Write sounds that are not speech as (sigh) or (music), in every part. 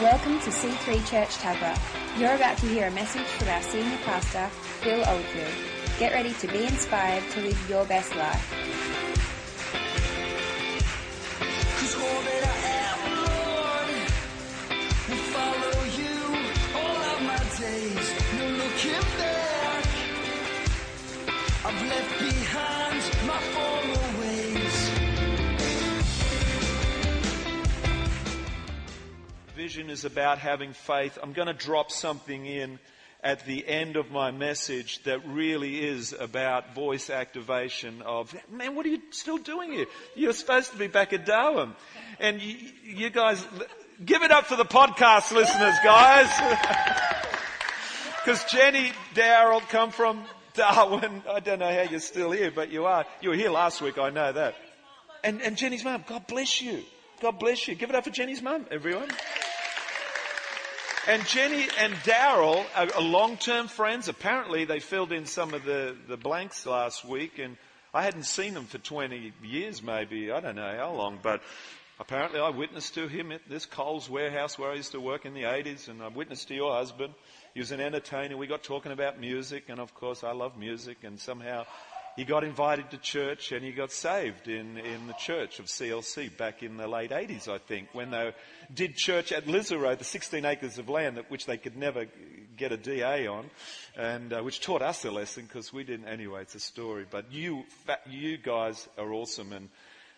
Welcome to C3 Church Tuggerah. You're about to hear a message from our senior pastor, Phil Oldfield. Get ready to be inspired to live your best life. Cause all that Vision is about having faith. I'm going to drop something in at the end of my message that really is about voice activation of, man, what are you still doing here? You're supposed to be back at Darwin. And you, you guys, give it up for the podcast listeners, guys. (laughs) Because Jenny Daryl come from Darwin. I don't know how you're still here, but you are. You were here last week, I know that. And, and Jenny's mum, God bless you. God bless you. Give it up for Jenny's mum, everyone. And Jenny and Daryl are, long-term friends. Apparently, they filled in some of the, the blanks last week, and I hadn't seen them for 20 years, maybe. I don't know how long, but apparently, I witnessed to him at this Coles warehouse where I used to work in the 80s, and I witnessed to your husband. He was an entertainer. We got talking about music, and of course, I love music, and somehow he got invited to church and he got saved in, in the church of CLC back in the late 80s, I think, when they did church at Lisarow, the 16 acres of land that, which they could never get a DA on, and uh, which taught us a lesson because we didn't. Anyway, it's a story. But you, you guys are awesome, and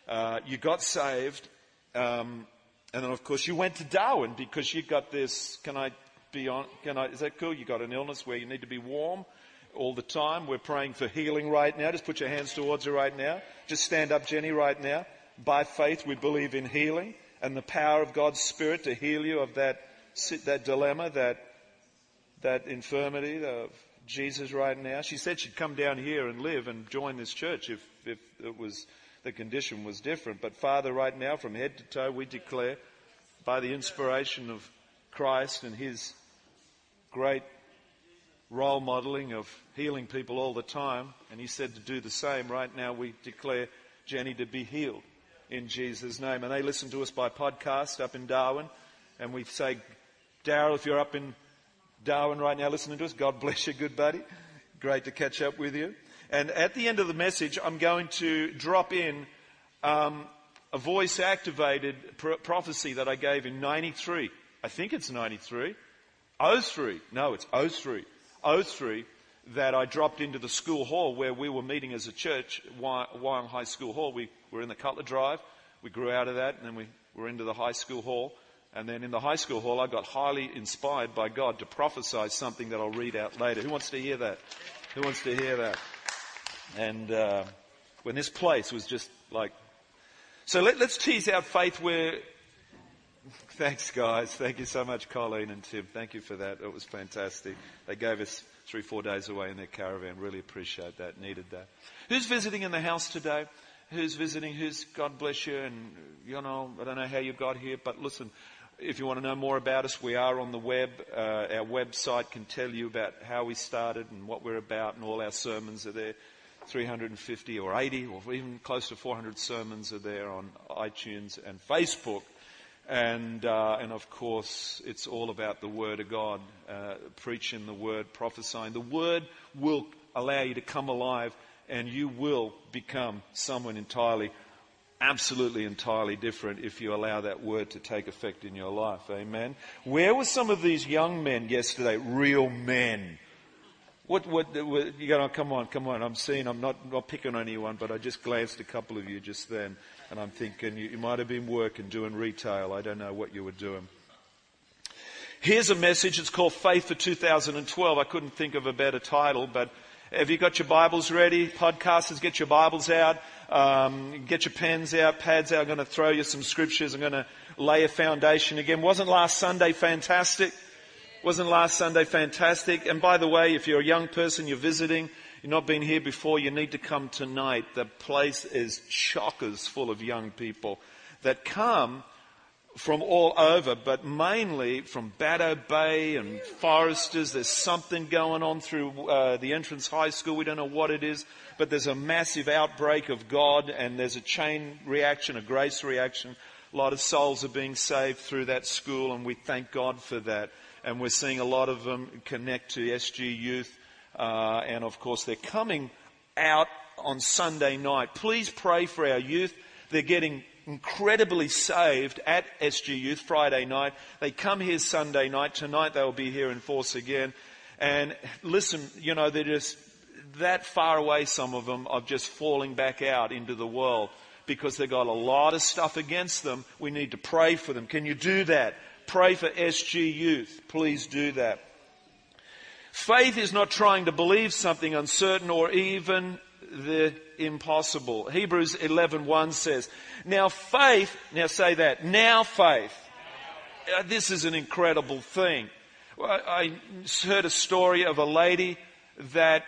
uh, you got saved, um, and then of course you went to Darwin because you got this. Can I be on? Can I? Is that cool? You got an illness where you need to be warm all the time. We're praying for healing right now. Just put your hands towards her right now. Just stand up, Jenny, right now. By faith, we believe in healing and the power of God's Spirit to heal you of that, that dilemma, that, that infirmity of Jesus right now. She said she'd come down here and live and join this church if, if it was, the condition was different. But Father, right now, from head to toe, we declare by the inspiration of Christ and His great role modeling of healing people all the time, and he said to do the same. Right now, we declare Jenny to be healed in Jesus' name. And they listen to us by podcast up in Darwin, and we say, Daryl, if you're up in Darwin right now listening to us, God bless you, good buddy. Great to catch up with you. And at the end of the message, I'm going to drop in um, a voice activated pro- prophecy that I gave in 93. I think it's 93. 03. No, it's 03. 03 that I dropped into the school hall where we were meeting as a church, Wyong High School Hall. We were in the Cutler Drive. We grew out of that and then we were into the high school hall. And then in the high school hall, I got highly inspired by God to prophesy something that I'll read out later. Who wants to hear that? Who wants to hear that? And uh, when this place was just like. So let, let's tease out faith where. (laughs) Thanks, guys. Thank you so much, Colleen and Tim. Thank you for that. It was fantastic. They gave us three, four days away in their caravan. Really appreciate that. Needed that. Who's visiting in the house today? Who's visiting? Who's, God bless you. And, you know, I don't know how you got here, but listen, if you want to know more about us, we are on the web. Uh, our website can tell you about how we started and what we're about, and all our sermons are there. 350 or 80 or even close to 400 sermons are there on iTunes and Facebook. And, uh, and of course, it's all about the Word of God, uh, preaching the Word, prophesying. The Word will allow you to come alive and you will become someone entirely, absolutely entirely different if you allow that Word to take effect in your life. Amen. Where were some of these young men yesterday? Real men. What, what, what you go, oh, come on, come on. I'm seeing, I'm not, not picking on anyone, but I just glanced a couple of you just then. And I'm thinking you, you might have been working, doing retail. I don't know what you were doing. Here's a message. It's called Faith for 2012. I couldn't think of a better title, but have you got your Bibles ready? Podcasters, get your Bibles out. Um, get your pens out, pads out. I'm going to throw you some scriptures. I'm going to lay a foundation again. Wasn't last Sunday fantastic? Wasn't last Sunday fantastic? And by the way, if you're a young person, you're visiting, You've not been here before, you need to come tonight. The place is chockers full of young people that come from all over, but mainly from Bateau Bay and Forresters. There's something going on through uh, the entrance high school. We don't know what it is, but there's a massive outbreak of God and there's a chain reaction, a grace reaction A lot of souls are being saved through that school, and we thank God for that. And we're seeing a lot of them connect to SG Youth, uh, and of course, they're coming out on Sunday night. Please pray for our youth. They're getting incredibly saved at SG Youth Friday night. They come here Sunday night. Tonight they'll be here in force again. And listen, you know, they're just that far away, some of them, of just falling back out into the world because they've got a lot of stuff against them. We need to pray for them. Can you do that? Pray for SG Youth. Please do that. Faith is not trying to believe something uncertain or even the impossible. Hebrews 11:1 says, "Now faith, now say that, now faith. Uh, this is an incredible thing. I heard a story of a lady that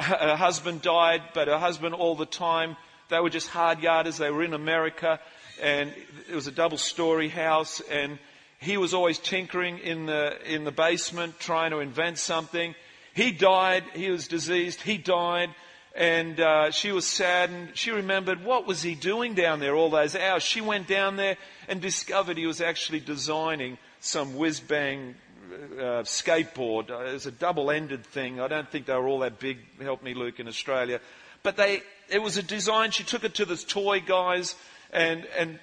her husband died, but her husband all the time, they were just hard yarders. They were in America and it was a double story house and he was always tinkering in the, in the basement trying to invent something. He died. He was diseased. He died and uh, she was saddened. She remembered what was he doing down there all those hours. She went down there and discovered he was actually designing some whiz bang uh, skateboard. Uh, it was a double-ended thing. I don't think they were all that big. Help me, Luke, in Australia, but they. It was a design. She took it to the toy guys, and and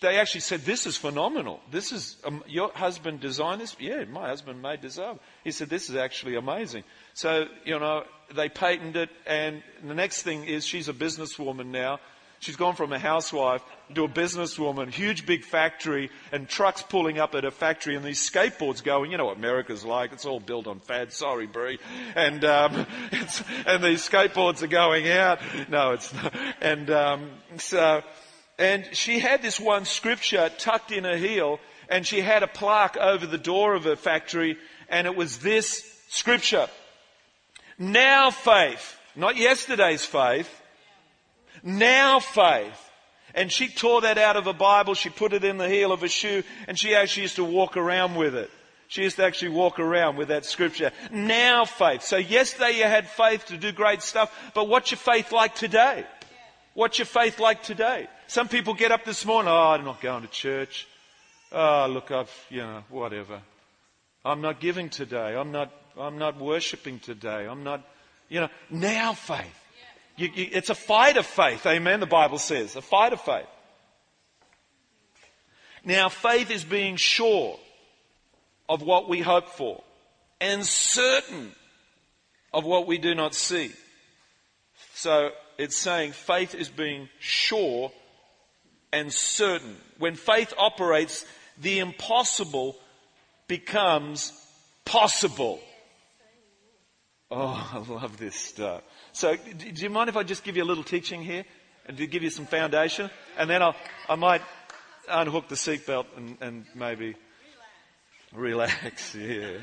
they actually said, "This is phenomenal. This is um, your husband designed this." Yeah, my husband made this up. He said, "This is actually amazing." So you know, they patented it, and the next thing is she's a businesswoman now. She's gone from a housewife to a businesswoman, huge big factory, and trucks pulling up at a factory, and these skateboards going. You know what America's like? It's all built on fad. Sorry, Brie. And um, (laughs) and these skateboards are going out. No, it's not. And um, so, and she had this one scripture tucked in her heel, and she had a plaque over the door of her factory, and it was this scripture. Now faith, not yesterday's faith, now faith. And she tore that out of a Bible, she put it in the heel of a shoe, and she actually used to walk around with it. She used to actually walk around with that scripture. Now faith. So yesterday you had faith to do great stuff, but what's your faith like today? What's your faith like today? Some people get up this morning, oh, I'm not going to church. Oh, look, I've, you know, whatever. I'm not giving today. I'm not I'm not worshiping today. I'm not, you know, now faith. You, you, it's a fight of faith. Amen. The Bible says a fight of faith. Now faith is being sure of what we hope for and certain of what we do not see. So it's saying faith is being sure and certain. When faith operates, the impossible becomes possible. Oh, (laughs) I love this stuff. So, do you mind if I just give you a little teaching here and to give you some foundation? And then I'll, I might unhook the seatbelt and, and maybe relax. (laughs) Yeah. (laughs)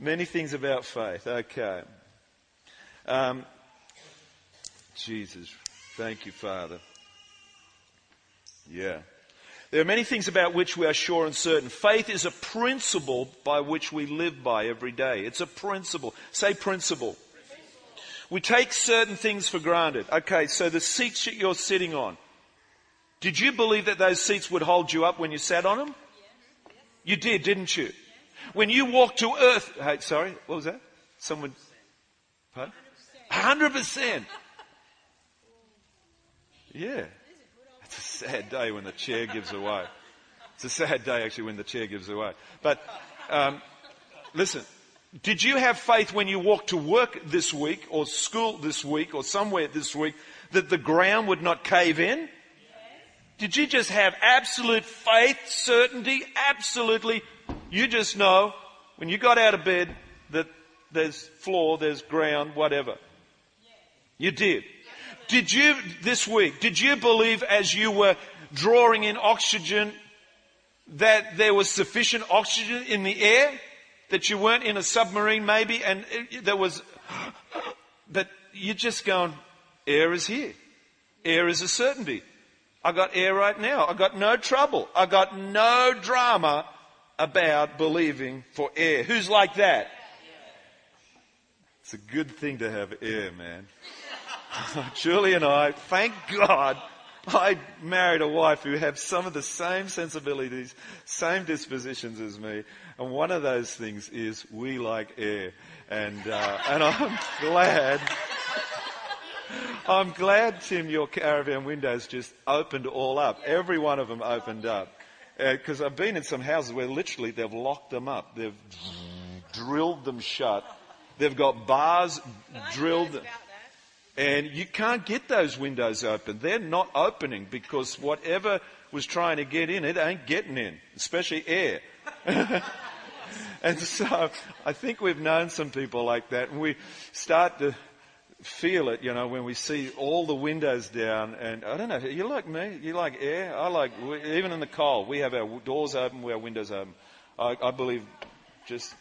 Many things about faith. Okay. Um, Jesus. Thank you, Father. Yeah. There are many things about which we are sure and certain. Faith is a principle by which we live by every day. It's a principle. Say principle. We take certain things for granted. Okay, so the seats that you're sitting on, did you believe that those seats would hold you up when you sat on them? You did, didn't you? When you walked to earth, hey, sorry, what was that? Someone, pardon? 100%. Yeah. It's a sad day when the chair gives away. It's a sad day actually when the chair gives away. But um, listen, did you have faith when you walked to work this week or school this week or somewhere this week that the ground would not cave in? Did you just have absolute faith, certainty, absolutely? You just know when you got out of bed that there's floor, there's ground, whatever. You did. Did you, this week, did you believe as you were drawing in oxygen that there was sufficient oxygen in the air? That you weren't in a submarine maybe and there was, (gasps) but you're just going, air is here. Air is a certainty. I got air right now. I got no trouble. I got no drama about believing for air. Who's like that? It's a good thing to have air, man. (laughs) Julie and I, thank God, I married a wife who had some of the same sensibilities, same dispositions as me, and one of those things is we like air, and uh, and I'm (laughs) glad. I'm glad, Tim, your caravan windows just opened all up. Every one of them opened up. Because uh, I've been in some houses where literally they've locked them up. They've drilled them shut. They've got bars drilled. And you can't get those windows open. They're not opening because whatever was trying to get in, it ain't getting in, especially air. (laughs) and so I think we've known some people like that and we start to feel it, you know, when we see all the windows down. And I don't know, you like me? You like air? I like, even in the cold, we have our doors open, we have windows open. I, I believe just,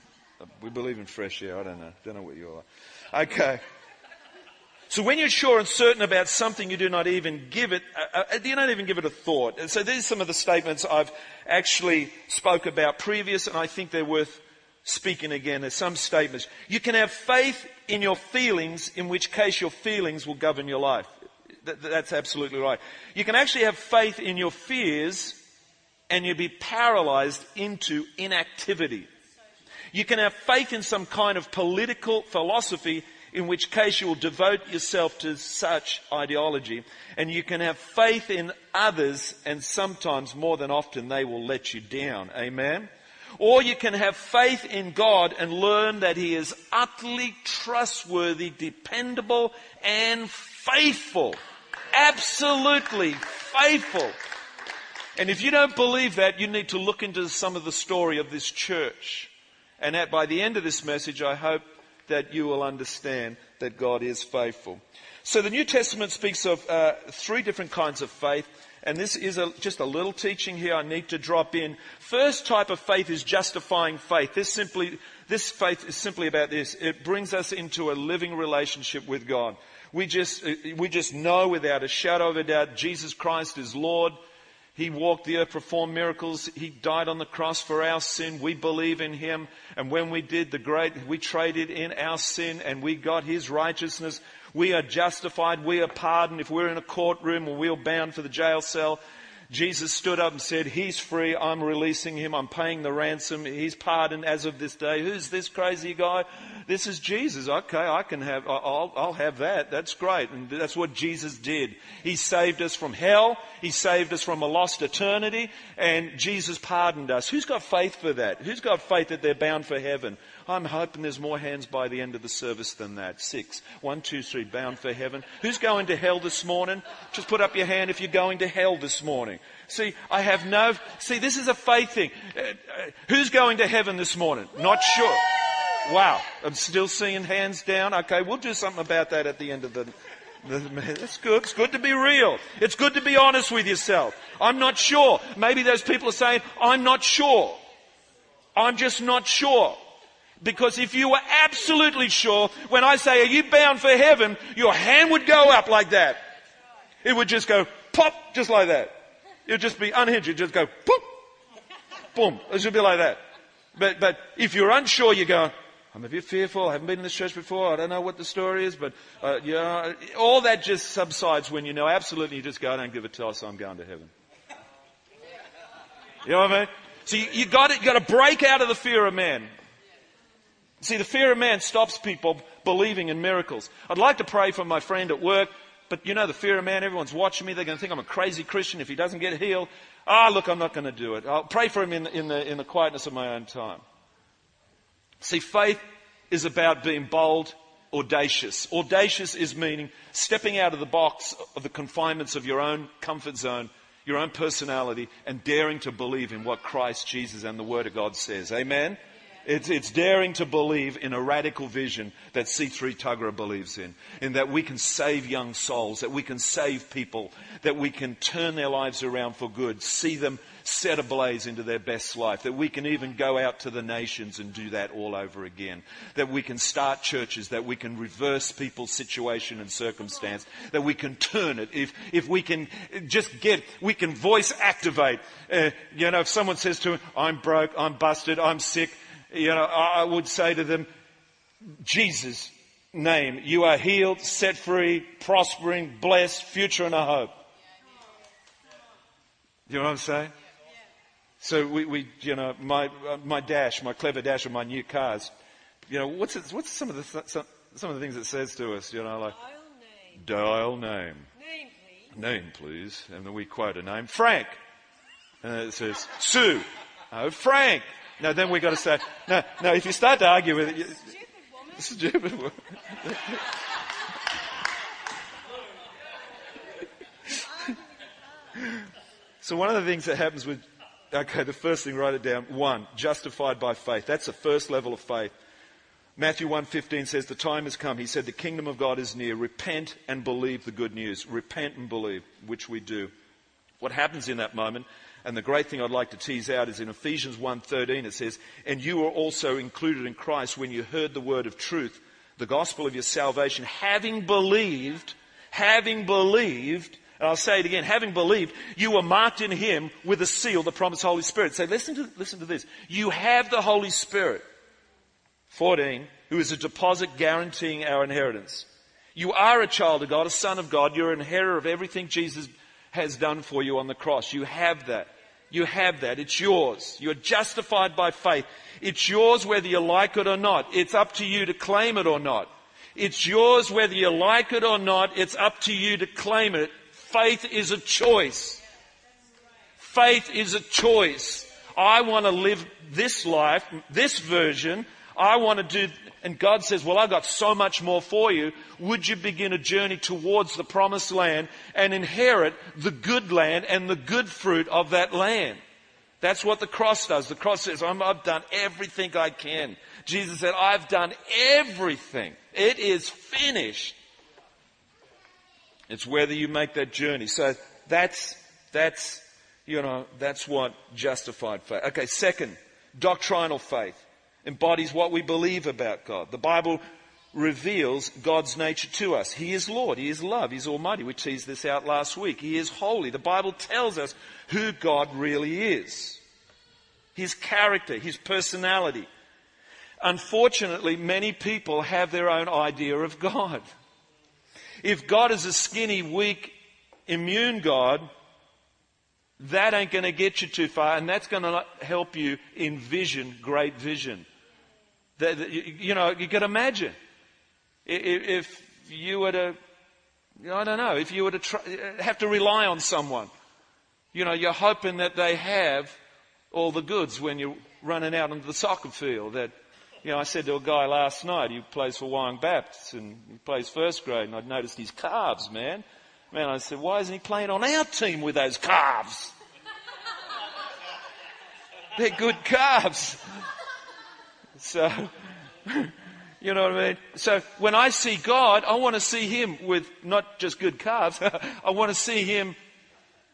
we believe in fresh air. I don't know. Don't know what you are. Okay. So when you're sure and certain about something, you do not even give it, uh, uh, you don't even give it a thought. And so these are some of the statements I've actually spoke about previous, and I think they're worth speaking again. There's some statements. You can have faith in your feelings, in which case your feelings will govern your life. that's absolutely right. You can actually have faith in your fears, and you'll be paralyzed into inactivity. You can have faith in some kind of political philosophy in which case you will devote yourself to such ideology. And you can have faith in others, and sometimes more than often they will let you down. Amen? Or you can have faith in God and learn that He is utterly trustworthy, dependable, and faithful. Absolutely faithful. And if you don't believe that, you need to look into some of the story of this church. And at, by the end of this message, I hope that you will understand that God is faithful. So the New Testament speaks of uh, three different kinds of faith. And this is a, just a little teaching here I need to drop in. First type of faith is justifying faith. This simply, this faith is simply about this. It brings us into a living relationship with God. We just, uh, we just know without a shadow of a doubt Jesus Christ is Lord. He walked the earth, performed miracles. He died on the cross for our sin. We believe in Him. And when we did the great, we traded in our sin and we got His righteousness. We are justified. We are pardoned. If we're in a courtroom or we're bound for the jail cell, Jesus stood up and said, He's free. I'm releasing him. I'm paying the ransom. He's pardoned as of this day. Who's this crazy guy? This is Jesus. Okay, I can have, I'll, I'll have that. That's great. And that's what Jesus did. He saved us from hell. He saved us from a lost eternity. And Jesus pardoned us. Who's got faith for that? Who's got faith that they're bound for heaven? I'm hoping there's more hands by the end of the service than that. Six. One, two, three. Bound for heaven. Who's going to hell this morning? Just put up your hand if you're going to hell this morning. See, I have no, see, this is a faith thing. Uh, uh, who's going to heaven this morning? Not sure. Wow. I'm still seeing hands down. Okay, we'll do something about that at the end of the, that's good. It's good to be real. It's good to be honest with yourself. I'm not sure. Maybe those people are saying, I'm not sure. I'm just not sure. Because if you were absolutely sure, when I say, are you bound for heaven? Your hand would go up like that. It would just go pop, just like that. It would just be unhinged. It'd just go pop, boom. It would be like that. But, but if you're unsure, you go, I'm a bit fearful. I haven't been in this church before. I don't know what the story is, but, uh, know, all that just subsides when you know absolutely you just go, I don't give a toss. I'm going to heaven. You know what I mean? So you, you got to break out of the fear of man. See, the fear of man stops people believing in miracles. I'd like to pray for my friend at work, but you know the fear of man, everyone's watching me. They're going to think I'm a crazy Christian if he doesn't get healed. Ah, look, I'm not going to do it. I'll pray for him in, in, the, in the quietness of my own time. See, faith is about being bold, audacious. Audacious is meaning stepping out of the box of the confinements of your own comfort zone, your own personality, and daring to believe in what Christ Jesus and the Word of God says. Amen? It's, it's daring to believe in a radical vision that C3 Tuggerah believes in, in that we can save young souls, that we can save people, that we can turn their lives around for good, see them set ablaze into their best life, that we can even go out to the nations and do that all over again, that we can start churches, that we can reverse people's situation and circumstance, that we can turn it, if, if we can just get, we can voice activate. Uh, you know, if someone says to me, I'm broke, I'm busted, I'm sick, you know, I would say to them, Jesus' name, you are healed, set free, prospering, blessed, future and a hope. You know what I'm saying? So we, we you know, my, my dash, my clever dash of my new cars, you know, what's, it, what's some of the, th- some, some of the things it says to us, you know, like, Dial name. dial name. Name, please. Name, please. And then we quote a name. Frank. And it says, Sue. Oh, Frank. No, then we've got to say, no, no, if you start to argue with it, you, Stupid woman. stupid. so one of the things that happens with, okay, the first thing, write it down. One, justified by faith. That's the first level of faith. Matthew 1.15 says, the time has come. He said, the kingdom of God is near. Repent and believe the good news. Repent and believe, which we do. What happens in that moment, and the great thing I'd like to tease out is in Ephesians 1.13 it says, and you were also included in Christ when you heard the word of truth, the gospel of your salvation, having believed, having believed, and I'll say it again, having believed, you were marked in him with a seal, the promised Holy Spirit. So listen to, listen to this. You have the Holy Spirit. 14, who is a deposit guaranteeing our inheritance. You are a child of God, a son of God. You're an inheritor of everything Jesus has done for you on the cross. You have that. You have that. It's yours. You're justified by faith. It's yours whether you like it or not. It's up to you to claim it or not. It's yours whether you like it or not. It's up to you to claim it. Faith is a choice. Faith is a choice. I want to live this life, this version. I want to do, and God says, well, I've got so much more for you. Would you begin a journey towards the promised land and inherit the good land and the good fruit of that land? That's what the cross does. The cross says, i have done everything I can. Jesus said, I've done everything. It is finished. It's whether you make that journey. So that's, that's, you know, that's what justified faith. Okay, second, doctrinal faith embodies what we believe about God. The Bible reveals God's nature to us. He is Lord. He is love. He's almighty. We teased this out last week. He is holy. The Bible tells us who God really is. His character, His personality. Unfortunately, many people have their own idea of God. If God is a skinny, weak, immune God, that ain't going to get you too far, and that's going to help you envision great vision. That, you know, you can imagine if you were to, I don't know, if you were to try, have to rely on someone. You know, you're hoping that they have all the goods when you're running out onto the soccer field. That, you know, I said to a guy last night, he plays for Wyong Baptist and he plays first grade, and I'd noticed his calves, man. Man, I said, why isn't he playing on our team with those calves? (laughs) They're good calves. So, (laughs) you know what I mean? So when I see God, I want to see Him with not just good calves. (laughs) I want to see Him,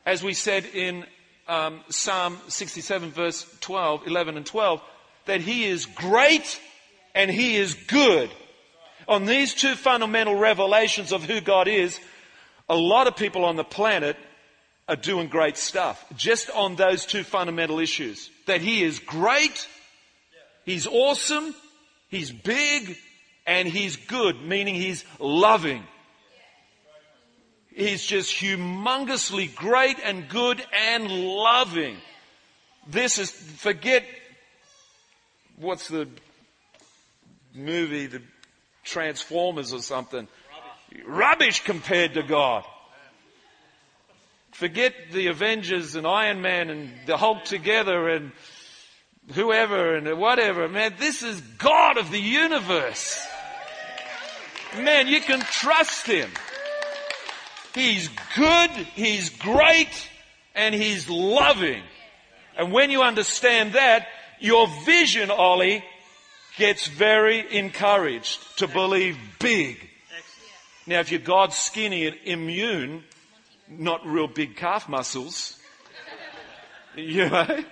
as we said in um, Psalm 67 verse 12, 11 and 12, that He is great and He is good. On these two fundamental revelations of who God is, a lot of people on the planet are doing great stuff. Just on those two fundamental issues. That He is great, He's awesome, He's big, and He's good, meaning He's loving. He's just humongously great and good and loving. This is, forget what's the movie, the Transformers or something. Rubbish, Rubbish compared to God. Forget the Avengers and Iron Man and the Hulk together and whoever and whatever. Man, this is God of the universe. Man, you can trust Him. He's good, He's great, and He's loving. And when you understand that, your vision, Ollie, gets very encouraged to believe big. Now, if you're God skinny and immune, not real big calf muscles, (laughs) you know,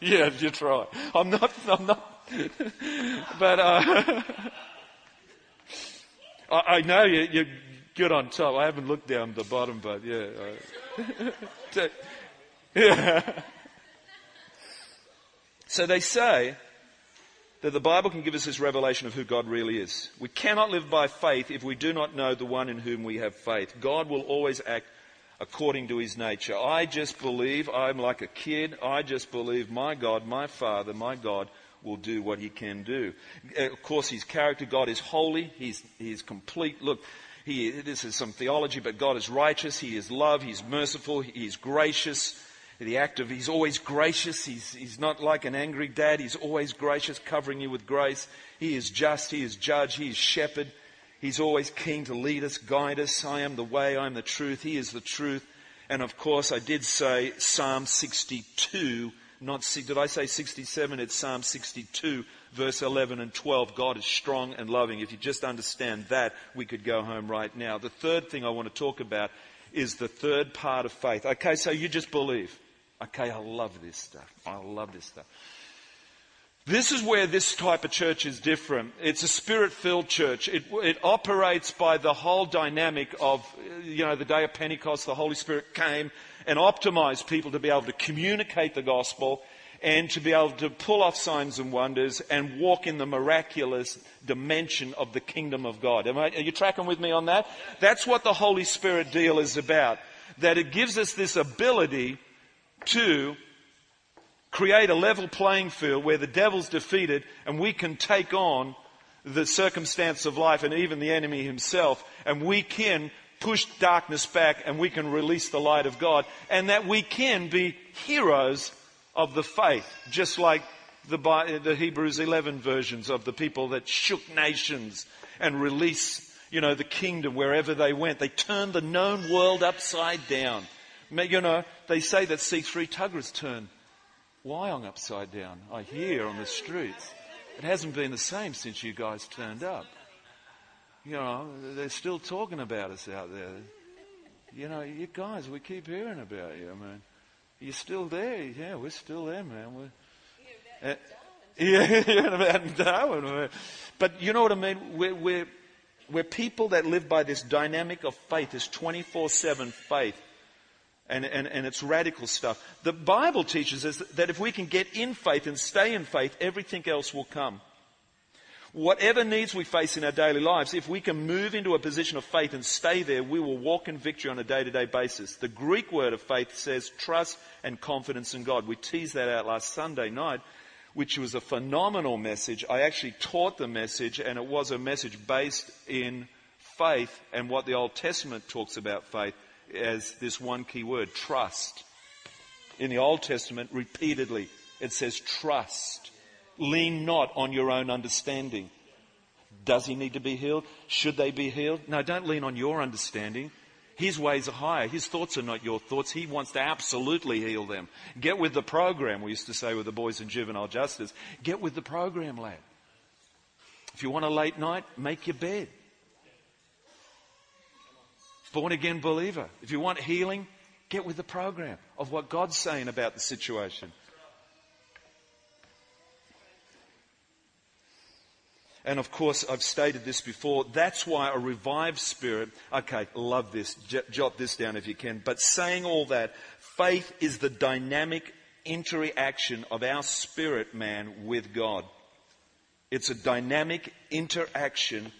(laughs) yeah, you try. I'm not, I'm not, (laughs) but uh, (laughs) I, I know you, you're good on top. I haven't looked down the bottom, but yeah. Yeah. So they say that the Bible can give us this revelation of who God really is. We cannot live by faith if we do not know the one in whom we have faith. God will always act according to his nature. I just believe, I'm like a kid, I just believe my God, my Father, my God will do what he can do. Uh, Of course, his character, God is holy, he's, he's complete. Look, he, this is some theology, but God is righteous, he is love, he's merciful, he is gracious. The act of he's always gracious, he's, he's not like an angry dad, he's always gracious, covering you with grace. He is just, he is judge, he is shepherd. He's always keen to lead us, guide us. I am the way, I am the truth, he is the truth. And of course, I did say Psalm 62, not, did I say 67? It's Psalm 62, verse 11 and 12. God is strong and loving. If you just understand that, we could go home right now. The third thing I want to talk about is the third part of faith. Okay, so you just believe. Okay, I love this stuff. I love this stuff. This is where this type of church is different. It's a spirit filled church. It, it operates by the whole dynamic of, you know, the day of Pentecost, the Holy Spirit came and optimized people to be able to communicate the gospel and to be able to pull off signs and wonders and walk in the miraculous dimension of the kingdom of God. I, are you tracking with me on that? That's what the Holy Spirit deal is about. That it gives us this ability to create a level playing field where the devil's defeated and we can take on the circumstance of life and even the enemy himself and we can push darkness back and we can release the light of God and that we can be heroes of the faith just like the, the Hebrews 11 versions of the people that shook nations and released you know the kingdom wherever they went. They turned the known world upside down. You know they say that C3 Tuggers turned Wyong upside down. I hear on the streets. It hasn't been the same since you guys turned up. You know, they're still talking about us out there. You know, you guys, we keep hearing about you, man. You're still there. Yeah, we're still there, man. We're, uh, (laughs) yeah, yeah, about Darwin. But you know what I mean? We're, we're, we're people that live by this dynamic of faith, this 24-7 faith and, and, and it's radical stuff. The Bible teaches us that if we can get in faith and stay in faith, everything else will come. Whatever needs we face in our daily lives, if we can move into a position of faith and stay there, we will walk in victory on a day to day basis. The Greek word of faith says trust and confidence in God. We teased that out last Sunday night, which was a phenomenal message. I actually taught the message, and it was a message based in faith and what the Old Testament talks about faith as this one key word, trust. In the Old Testament, repeatedly, it says trust. Lean not on your own understanding. Does he need to be healed? Should they be healed? No, don't lean on your understanding. His ways are higher. His thoughts are not your thoughts. He wants to absolutely heal them. Get with the program, we used to say with the boys in juvenile justice. Get with the program, lad. If you want a late night, make your bed. Born again believer. If you want healing, get with the program of what God's saying about the situation. And of course, I've stated this before. That's why a revived spirit, okay, love this, j- jot this down if you can. But saying all that, faith is the dynamic interaction of our spirit man with God. It's a dynamic interaction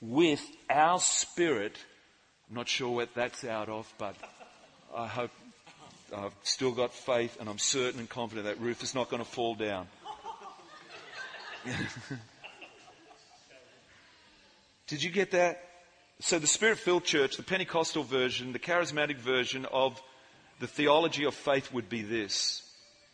with our spirit. Not sure what that's out of, but I hope I've still got faith and I'm certain and confident that roof is not going to fall down. (laughs) Did you get that? So the Spirit filled church, the Pentecostal version, the charismatic version of the theology of faith would be this.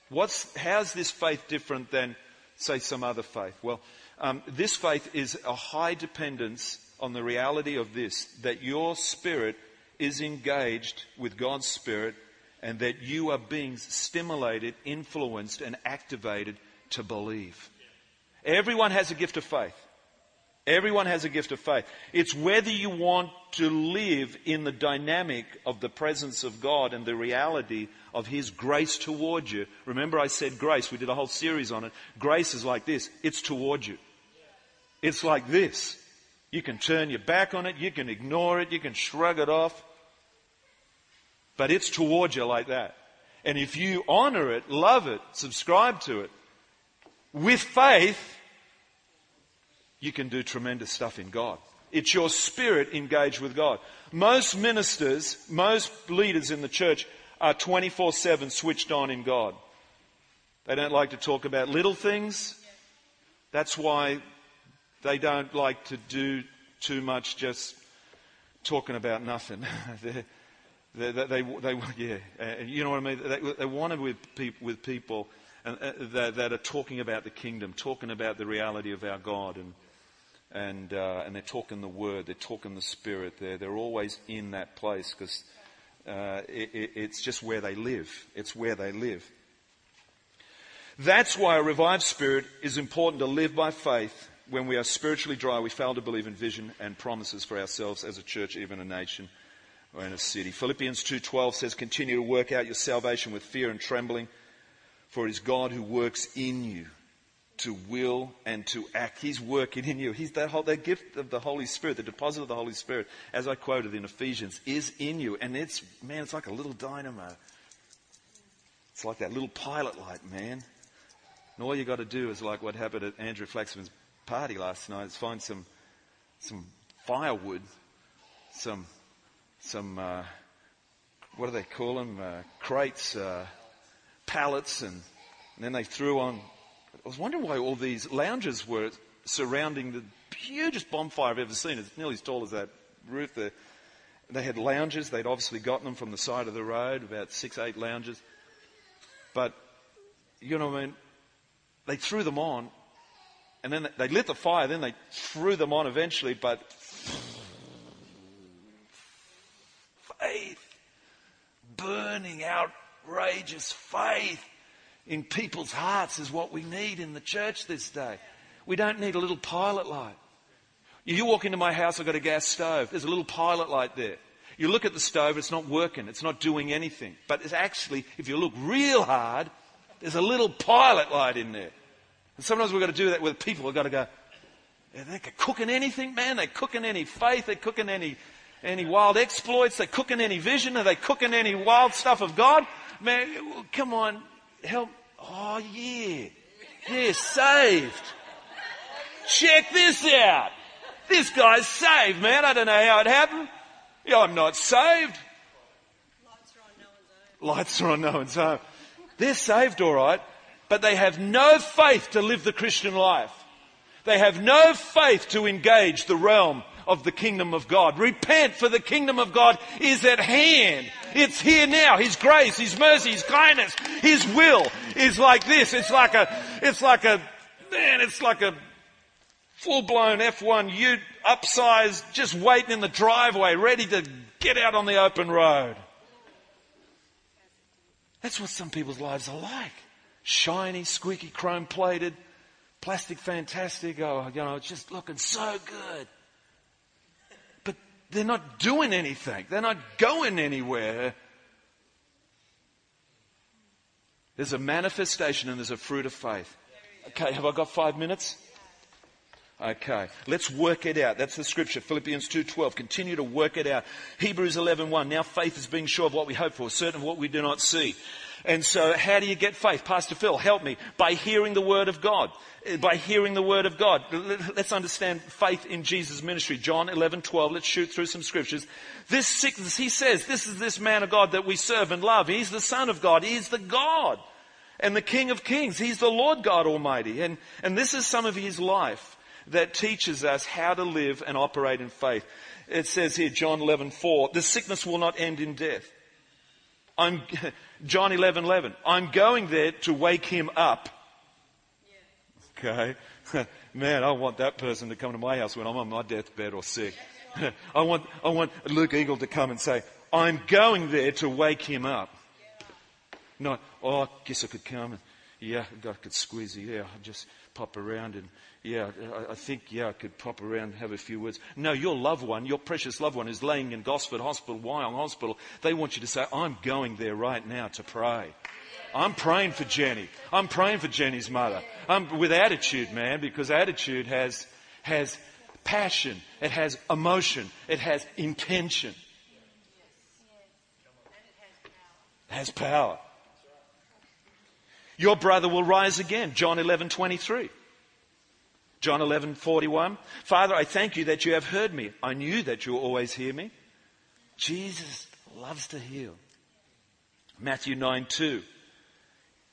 What's, how's this faith different than, say, some other faith? Well, um, this faith is a high dependence on the reality of this, that your spirit is engaged with God's Spirit and that you are being stimulated, influenced, and activated to believe. Everyone has a gift of faith. Everyone has a gift of faith. It's whether you want to live in the dynamic of the presence of God and the reality of His grace toward you. Remember I said grace, we did a whole series on it. Grace is like this. It's toward you. It's like this. You can turn your back on it, you can ignore it, you can shrug it off. But it's towards you like that. And if you honor it, love it, subscribe to it, with faith, you can do tremendous stuff in God. It's your spirit engaged with God. Most ministers, most leaders in the church are 24 7 switched on in God. They don't like to talk about little things. That's why they don't like to do too much just talking about nothing. (laughs) they, they, they, they, yeah, uh, you know what I mean? They, they want to with, peop, with people and, uh, that, that, are talking about the kingdom, talking about the reality of our God, and, and, uh, and they're talking the word, they're talking the spirit. They're, they're always in that place because uh, it, it, it's just where they live. It's where they live. That's why a revived spirit is important to live by faith. When we are spiritually dry, we fail to believe in vision and promises for ourselves as a church, even a nation or in a city. Philippians 2:12 says, "Continue to work out your salvation with fear and trembling, for it is God who works in you to will and to act. He's working in you. He's that whole, that gift of the Holy Spirit, the deposit of the Holy Spirit, as I quoted in Ephesians, is in you. And it's, man, it's like a little dynamo. It's like that little pilot light, man. And all you got to do is like what happened at Andrew Flaxman's party last night is find some, some firewood, some, some, uh, what do they call them? Uh, crates, uh, pallets, and, and then they threw on. I was wondering why all these lounges were surrounding the hugest bonfire I've ever seen. It's nearly as tall as that roof there. They had lounges. They'd obviously gotten them from the side of the road, about six, eight lounges. But, you know what I mean? they threw them on, and then they lit the fire, then they threw them on eventually, but faith, burning, outrageous faith in people's hearts is what we need in the church this day. We don't need a little pilot light. You walk into my house, I've got a gas stove. There's a little pilot light there. You look at the stove, it's not working, it's not doing anything. But it's actually, if you look real hard, there's a little pilot light in there. And sometimes we've got to do that with people. We've got to go, are they cooking anything, man? They're cooking any faith. They're cooking any, any wild exploits. They're cooking any vision. Are they cooking any wild stuff of God? Man, come on, help. Oh, yeah. Yeah, saved. Check this out. This guy's saved, man. I don't know how it happened. Yeah, I'm not saved. Lights are on no one's own. Lights are on no one's home. They're saved, all right, but they have no faith to live the Christian life. They have no faith to engage the realm of the kingdom of God. Repent for the kingdom of God is at hand. It's here now. His grace, His mercy, His kindness, His will is like this. It's like a, it's like a, man, it's like a full blown F1 ute upsized, just waiting in the driveway, ready to get out on the open road. That's what some people's lives are like. Shiny, squeaky, chrome plated, plastic fantastic. Oh, you know, it's just looking so good. But they're not doing anything. They're not going anywhere. There's a manifestation and there's a fruit of faith. Okay, have I got five minutes? Okay, let's work it out. That's the scripture, Philippians 2.12. Continue to work it out. Hebrews 11.1. Now faith is being sure of what we hope for, certain of what we do not see. And so how do you get faith? Pastor Phil, help me. By hearing the word of God. Uh, by hearing the word of God. Let's understand faith in Jesus' ministry. John 11.12. Let's shoot through some scriptures. This sickness, he says, this is this man of God that we serve and love. He's the son of God. He's the God and the King of Kings. He's the Lord God Almighty. And, and this is some of his life that teaches us how to live and operate in faith. It says here, John 11, 4, the sickness will not end in death. I'm, (laughs) John 11, 11, I'm going there to wake him up. Okay. (laughs) Man, I want that person to come to my house when I'm on my deathbed or sick. (laughs) I want, I want Luke Eagle to come and say, I'm going there to wake him up. Not, oh, I guess I could come and, yeah, I could squeeze you. Yeah, I'll just pop around and, yeah, I, think, yeah, I could pop around and have a few words. No, your loved one, your precious loved one is laying in Gosford Hospital, Wyong Hospital. They want you to say, I'm going there right now to pray. I'm praying for Jenny. I'm praying for Jenny's mother. I'm with attitude, man, because attitude has, has passion. It has emotion. It has intention. It has power. Your brother will rise again. John 11, 23. John 11, 41. Father, I thank you that you have heard me. I knew that you always hear me. Jesus loves to heal. Matthew 9, 2.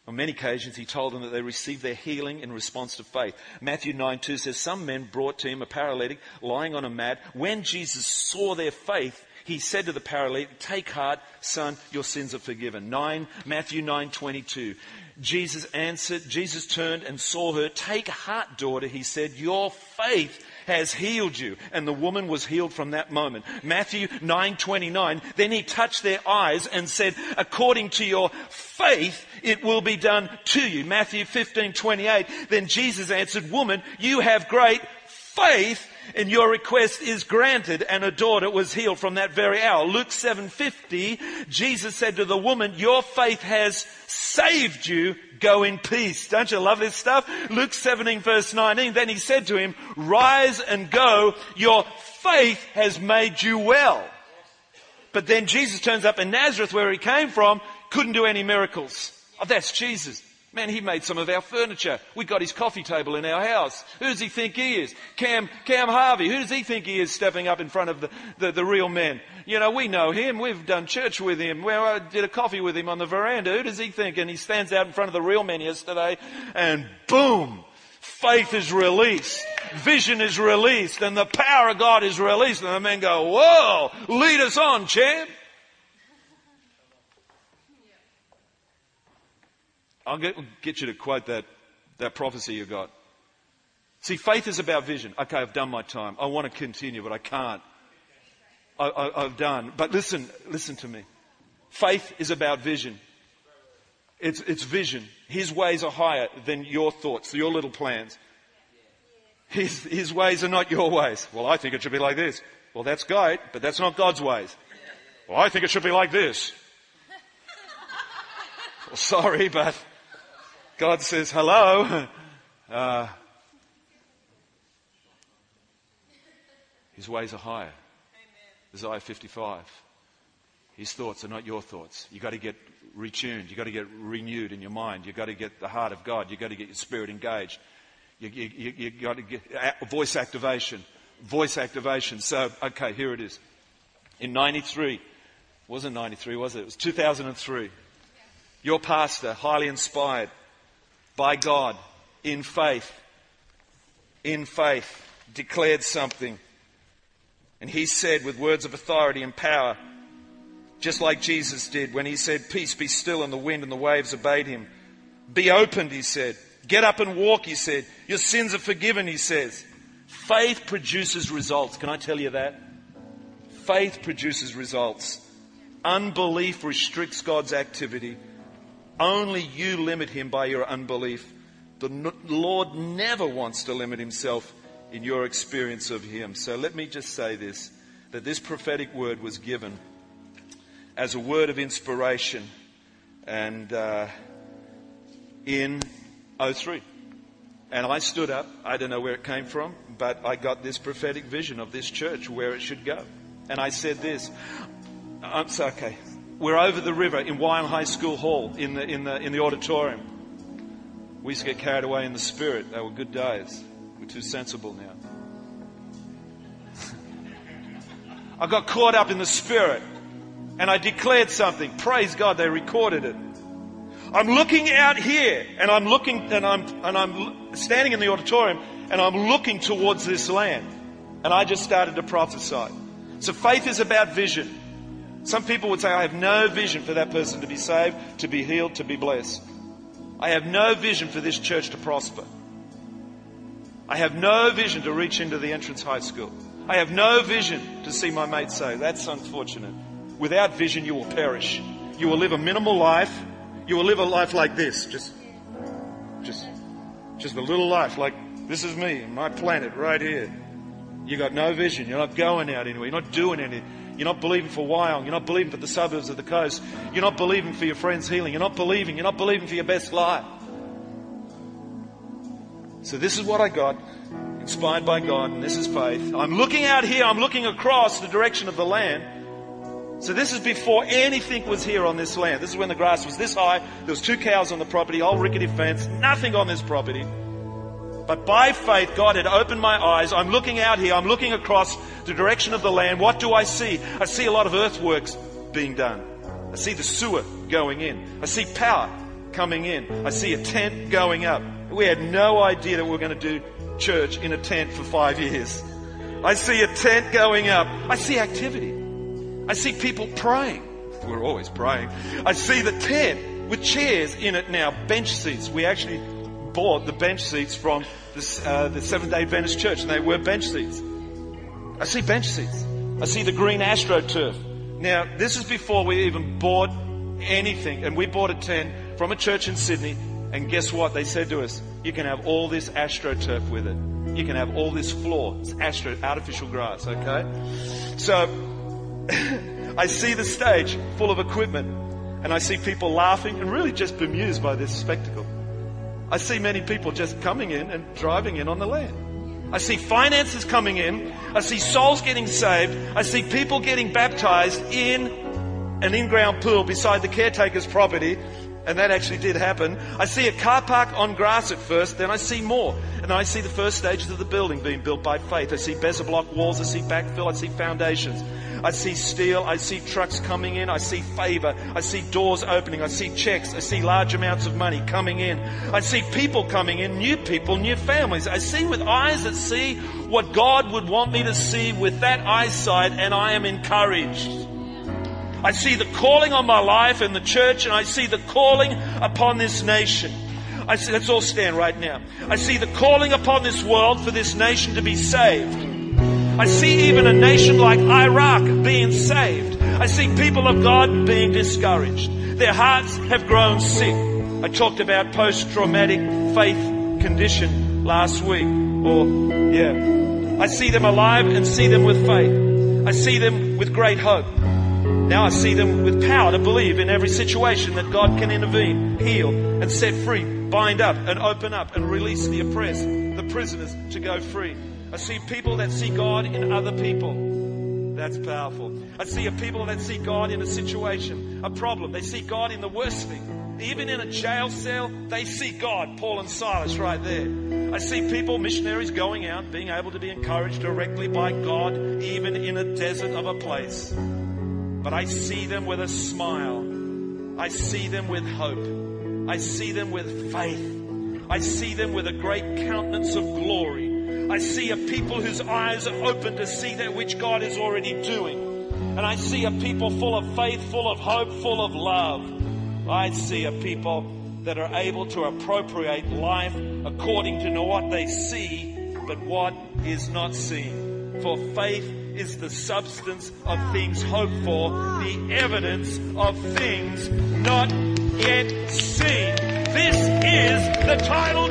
On many occasions, he told them that they received their healing in response to faith. Matthew 9 2 says, Some men brought to him a paralytic lying on a mat. When Jesus saw their faith, he said to the paralytic, Take heart, son, your sins are forgiven. 9, Matthew 9 22. Jesus answered, Jesus turned and saw her. Take heart, daughter, he said, Your faith has healed you. And the woman was healed from that moment. Matthew 9:29. Then he touched their eyes and said, according to your faith, it will be done to you. Matthew 15:28. Then Jesus answered, woman, you have great faith and your request is granted and a daughter was healed from that very hour. Luke 7:50 Jesus said to the woman, your faith has saved you. Go in peace. Don't you love this stuff? Luke 17 verse 19 then he said to him, rise and go. Your faith has made you well. But then Jesus turns up in Nazareth where he came from, couldn't do any miracles. Oh, that's Jesus. Man, he made some of our furniture. We got his coffee table in our house. Who does he think he is? Cam, Cam Harvey. Who does he think he is stepping up in front of the, the, the real men? You know, we know him. We've done church with him. We I did a coffee with him on the veranda. Who does he think? And he stands out in front of the real men yesterday and boom! Faith is released. Vision is released and the power of God is released. And the men go, whoa, lead us on, champ. I'll get, get you to quote that, that prophecy you got. See, faith is about vision. Okay, I've done my time. I want to continue, but I can't. I, have done. But listen, listen to me. Faith is about vision. It's, it's vision. His ways are higher than your thoughts, your little plans. His, his ways are not your ways. Well, I think it should be like this. Well, that's great, but that's not God's ways. Well, I think it should be like this. Well, sorry, but God says, hello. (laughs) Uh, his ways are higher. Isaiah 55. His thoughts are not your thoughts. You've got to get retuned. You've got to get renewed in your mind. You've got to get the heart of God. You've got to get your spirit engaged. You, you, you got to get voice activation. Voice activation. So, okay, here it is. In 93, wasn't 93, was it? It was 2003. Your pastor, highly inspired by God, in faith, in faith, declared something and he said with words of authority and power, just like Jesus did when he said, Peace be still, and the wind and the waves obeyed him. Be opened, he said. Get up and walk, he said. Your sins are forgiven, he says. Faith produces results. Can I tell you that? Faith produces results. Unbelief restricts God's activity. Only you limit him by your unbelief. The Lord never wants to limit himself in your experience of Him. So let me just say this that this prophetic word was given as a word of inspiration and uh, in 03. And I stood up. I don't know where it came from, but I got this prophetic vision of this church, where it should go. And I said this. I'm so, okay. We're over the river in Wyong High School Hall in the, in the, in the auditorium. We used to get carried away in the spirit. They were good days. We're too sensible now. (laughs) I got caught up in the spirit and I declared something. Praise God, they recorded it. I'm looking out here and I'm looking and I'm, and I'm standing in the auditorium and I'm looking towards this land. And I just started to prophesy. So faith is about vision. Some people would say, I have no vision for that person to be saved, to be healed, to be blessed. I have no vision for this church to prosper. I have no vision to reach into the entrance high school. I have no vision to see my mate say, that's unfortunate. Without vision, you will perish. You will live a minimal life. You will live a life like this. Just, just, just a little life like this is me, and my planet right here. You got no vision. You're not going out anywhere. You're not doing anything. You're not believing for Wyong. You're not believing for the suburbs of the coast. You're not believing for your friend's healing. You're not believing. You're not believing for your best life. So this is what I got, inspired by God, and this is faith. I'm looking out here, I'm looking across the direction of the land. So this is before anything was here on this land. This is when the grass was this high. There was two cows on the property, old rickety fence, nothing on this property. But by faith, God had opened my eyes. I'm looking out here. I'm looking across the direction of the land. What do I see? I see a lot of earthworks being done. I see the sewer going in. I see power coming in. I see a tent going up. We had no idea that we were going to do church in a tent for five years. I see a tent going up. I see activity. I see people praying. We're always praying. I see the tent with chairs in it now, bench seats. We actually bought the bench seats from the, uh, the Seventh day Adventist Church, and they were bench seats. I see bench seats. I see the green astroturf. Now, this is before we even bought anything, and we bought a tent from a church in Sydney, and guess what? They said to us, you can have all this astroturf with it. You can have all this floor. It's astro, artificial grass, okay? So, (laughs) I see the stage full of equipment, and I see people laughing and really just bemused by this spectacle. I see many people just coming in and driving in on the land. I see finances coming in. I see souls getting saved. I see people getting baptized in an in-ground pool beside the caretaker's property. And that actually did happen. I see a car park on grass at first, then I see more. And I see the first stages of the building being built by faith. I see besser block walls, I see backfill, I see foundations. I see steel, I see trucks coming in, I see favor, I see doors opening, I see checks, I see large amounts of money coming in. I see people coming in, new people, new families. I see with eyes that see what God would want me to see with that eyesight, and I am encouraged. I see the calling on my life in the church, and I see the calling upon this nation. I see, let's all stand right now. I see the calling upon this world for this nation to be saved. I see even a nation like Iraq being saved. I see people of God being discouraged. Their hearts have grown sick. I talked about post-traumatic faith condition last week. Or, yeah. I see them alive and see them with faith. I see them with great hope. Now I see them with power to believe in every situation that God can intervene, heal, and set free, bind up and open up and release the oppressed, the prisoners to go free. I see people that see God in other people. That's powerful. I see a people that see God in a situation, a problem. They see God in the worst thing. Even in a jail cell, they see God, Paul and Silas right there. I see people, missionaries going out, being able to be encouraged directly by God, even in a desert of a place. But I see them with a smile. I see them with hope. I see them with faith. I see them with a great countenance of glory. I see a people whose eyes are open to see that which God is already doing. And I see a people full of faith, full of hope, full of love. I see a people that are able to appropriate life according to know what they see, but what is not seen. For faith is the substance of things hoped for, the evidence of things not yet seen. This is the title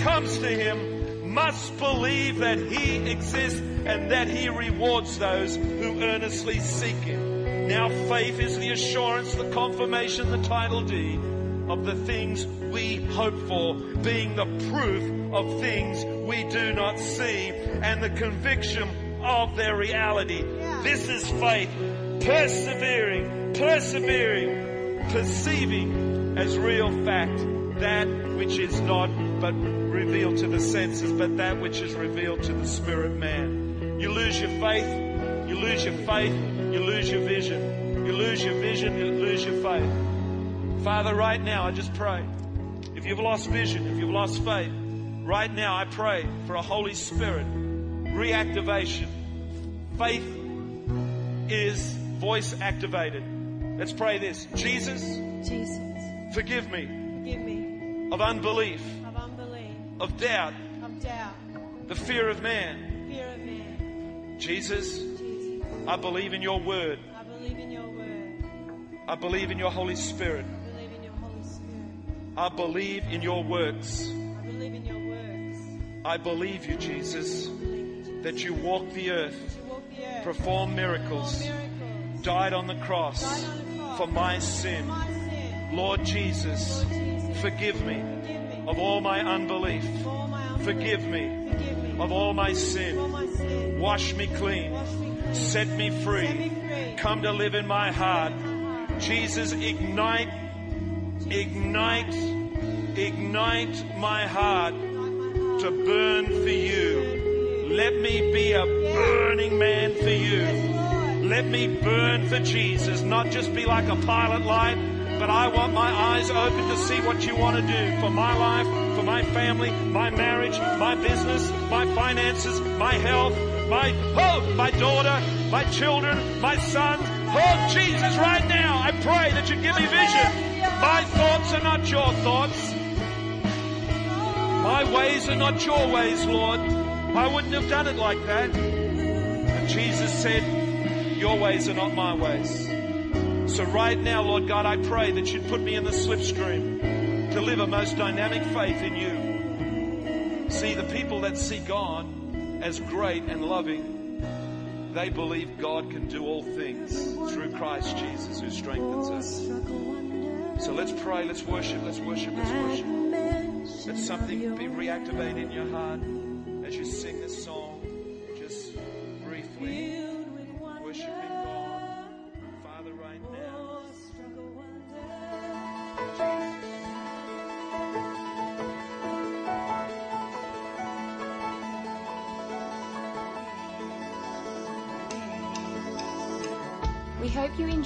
comes to Him must believe that He exists and that He rewards those who earnestly seek Him. Now faith is the assurance, the confirmation, the title deed of the things we hope for, being the proof of things we do not see and the conviction of their reality. This is faith, persevering, persevering, perceiving as real fact that which is not but revealed to the senses, but that which is revealed to the spirit man. You lose your faith, you lose your faith, you lose your vision. You lose your vision, you lose your faith. Father, right now, I just pray. If you've lost vision, if you've lost faith, right now I pray for a Holy Spirit reactivation. Faith is voice activated. Let's pray this. Jesus, Jesus, forgive me forgive me of unbelief, of doubt, of doubt, the fear of man. fear of man. Jesus, Jesus, I believe in your word. I believe in your word. I believe in your Holy Spirit. I believe in your Holy Spirit. I believe in your works. I believe in your works. I believe you, Jesus, I believe in Jesus. that you walk the earth, walk the earth. perform miracles, miracles. died on the cross Died on the cross. for my sin. My sin. Lord Jesus, Lord Jesus, forgive me forgive me of all my unbelief. Forgive me of all my sin. Wash me clean. Set me free. Come to live in my heart. Jesus, ignite, ignite, ignite my heart to burn for you. Let me be a burning man for you. Let me burn for Jesus, not just be like a pilot light, but I want my eyes open to see what you want to do for my life, for my family, my marriage, my business, my finances, my health, my oh, my daughter, my children, my son. Oh Jesus, right now I pray that you give me vision. My thoughts are not your thoughts. My ways are not your ways, Lord. I wouldn't have done it like that. And Jesus said, Your ways are not my ways. So right now, Lord God, I pray that you'd put me in the slipstream to live a most dynamic faith in you. See, the people that see God as great and loving, they believe God can do all things through Christ Jesus who strengthens us. So let's pray, let's worship, let's worship, let's worship. Let something be reactivated in your heart as you sing this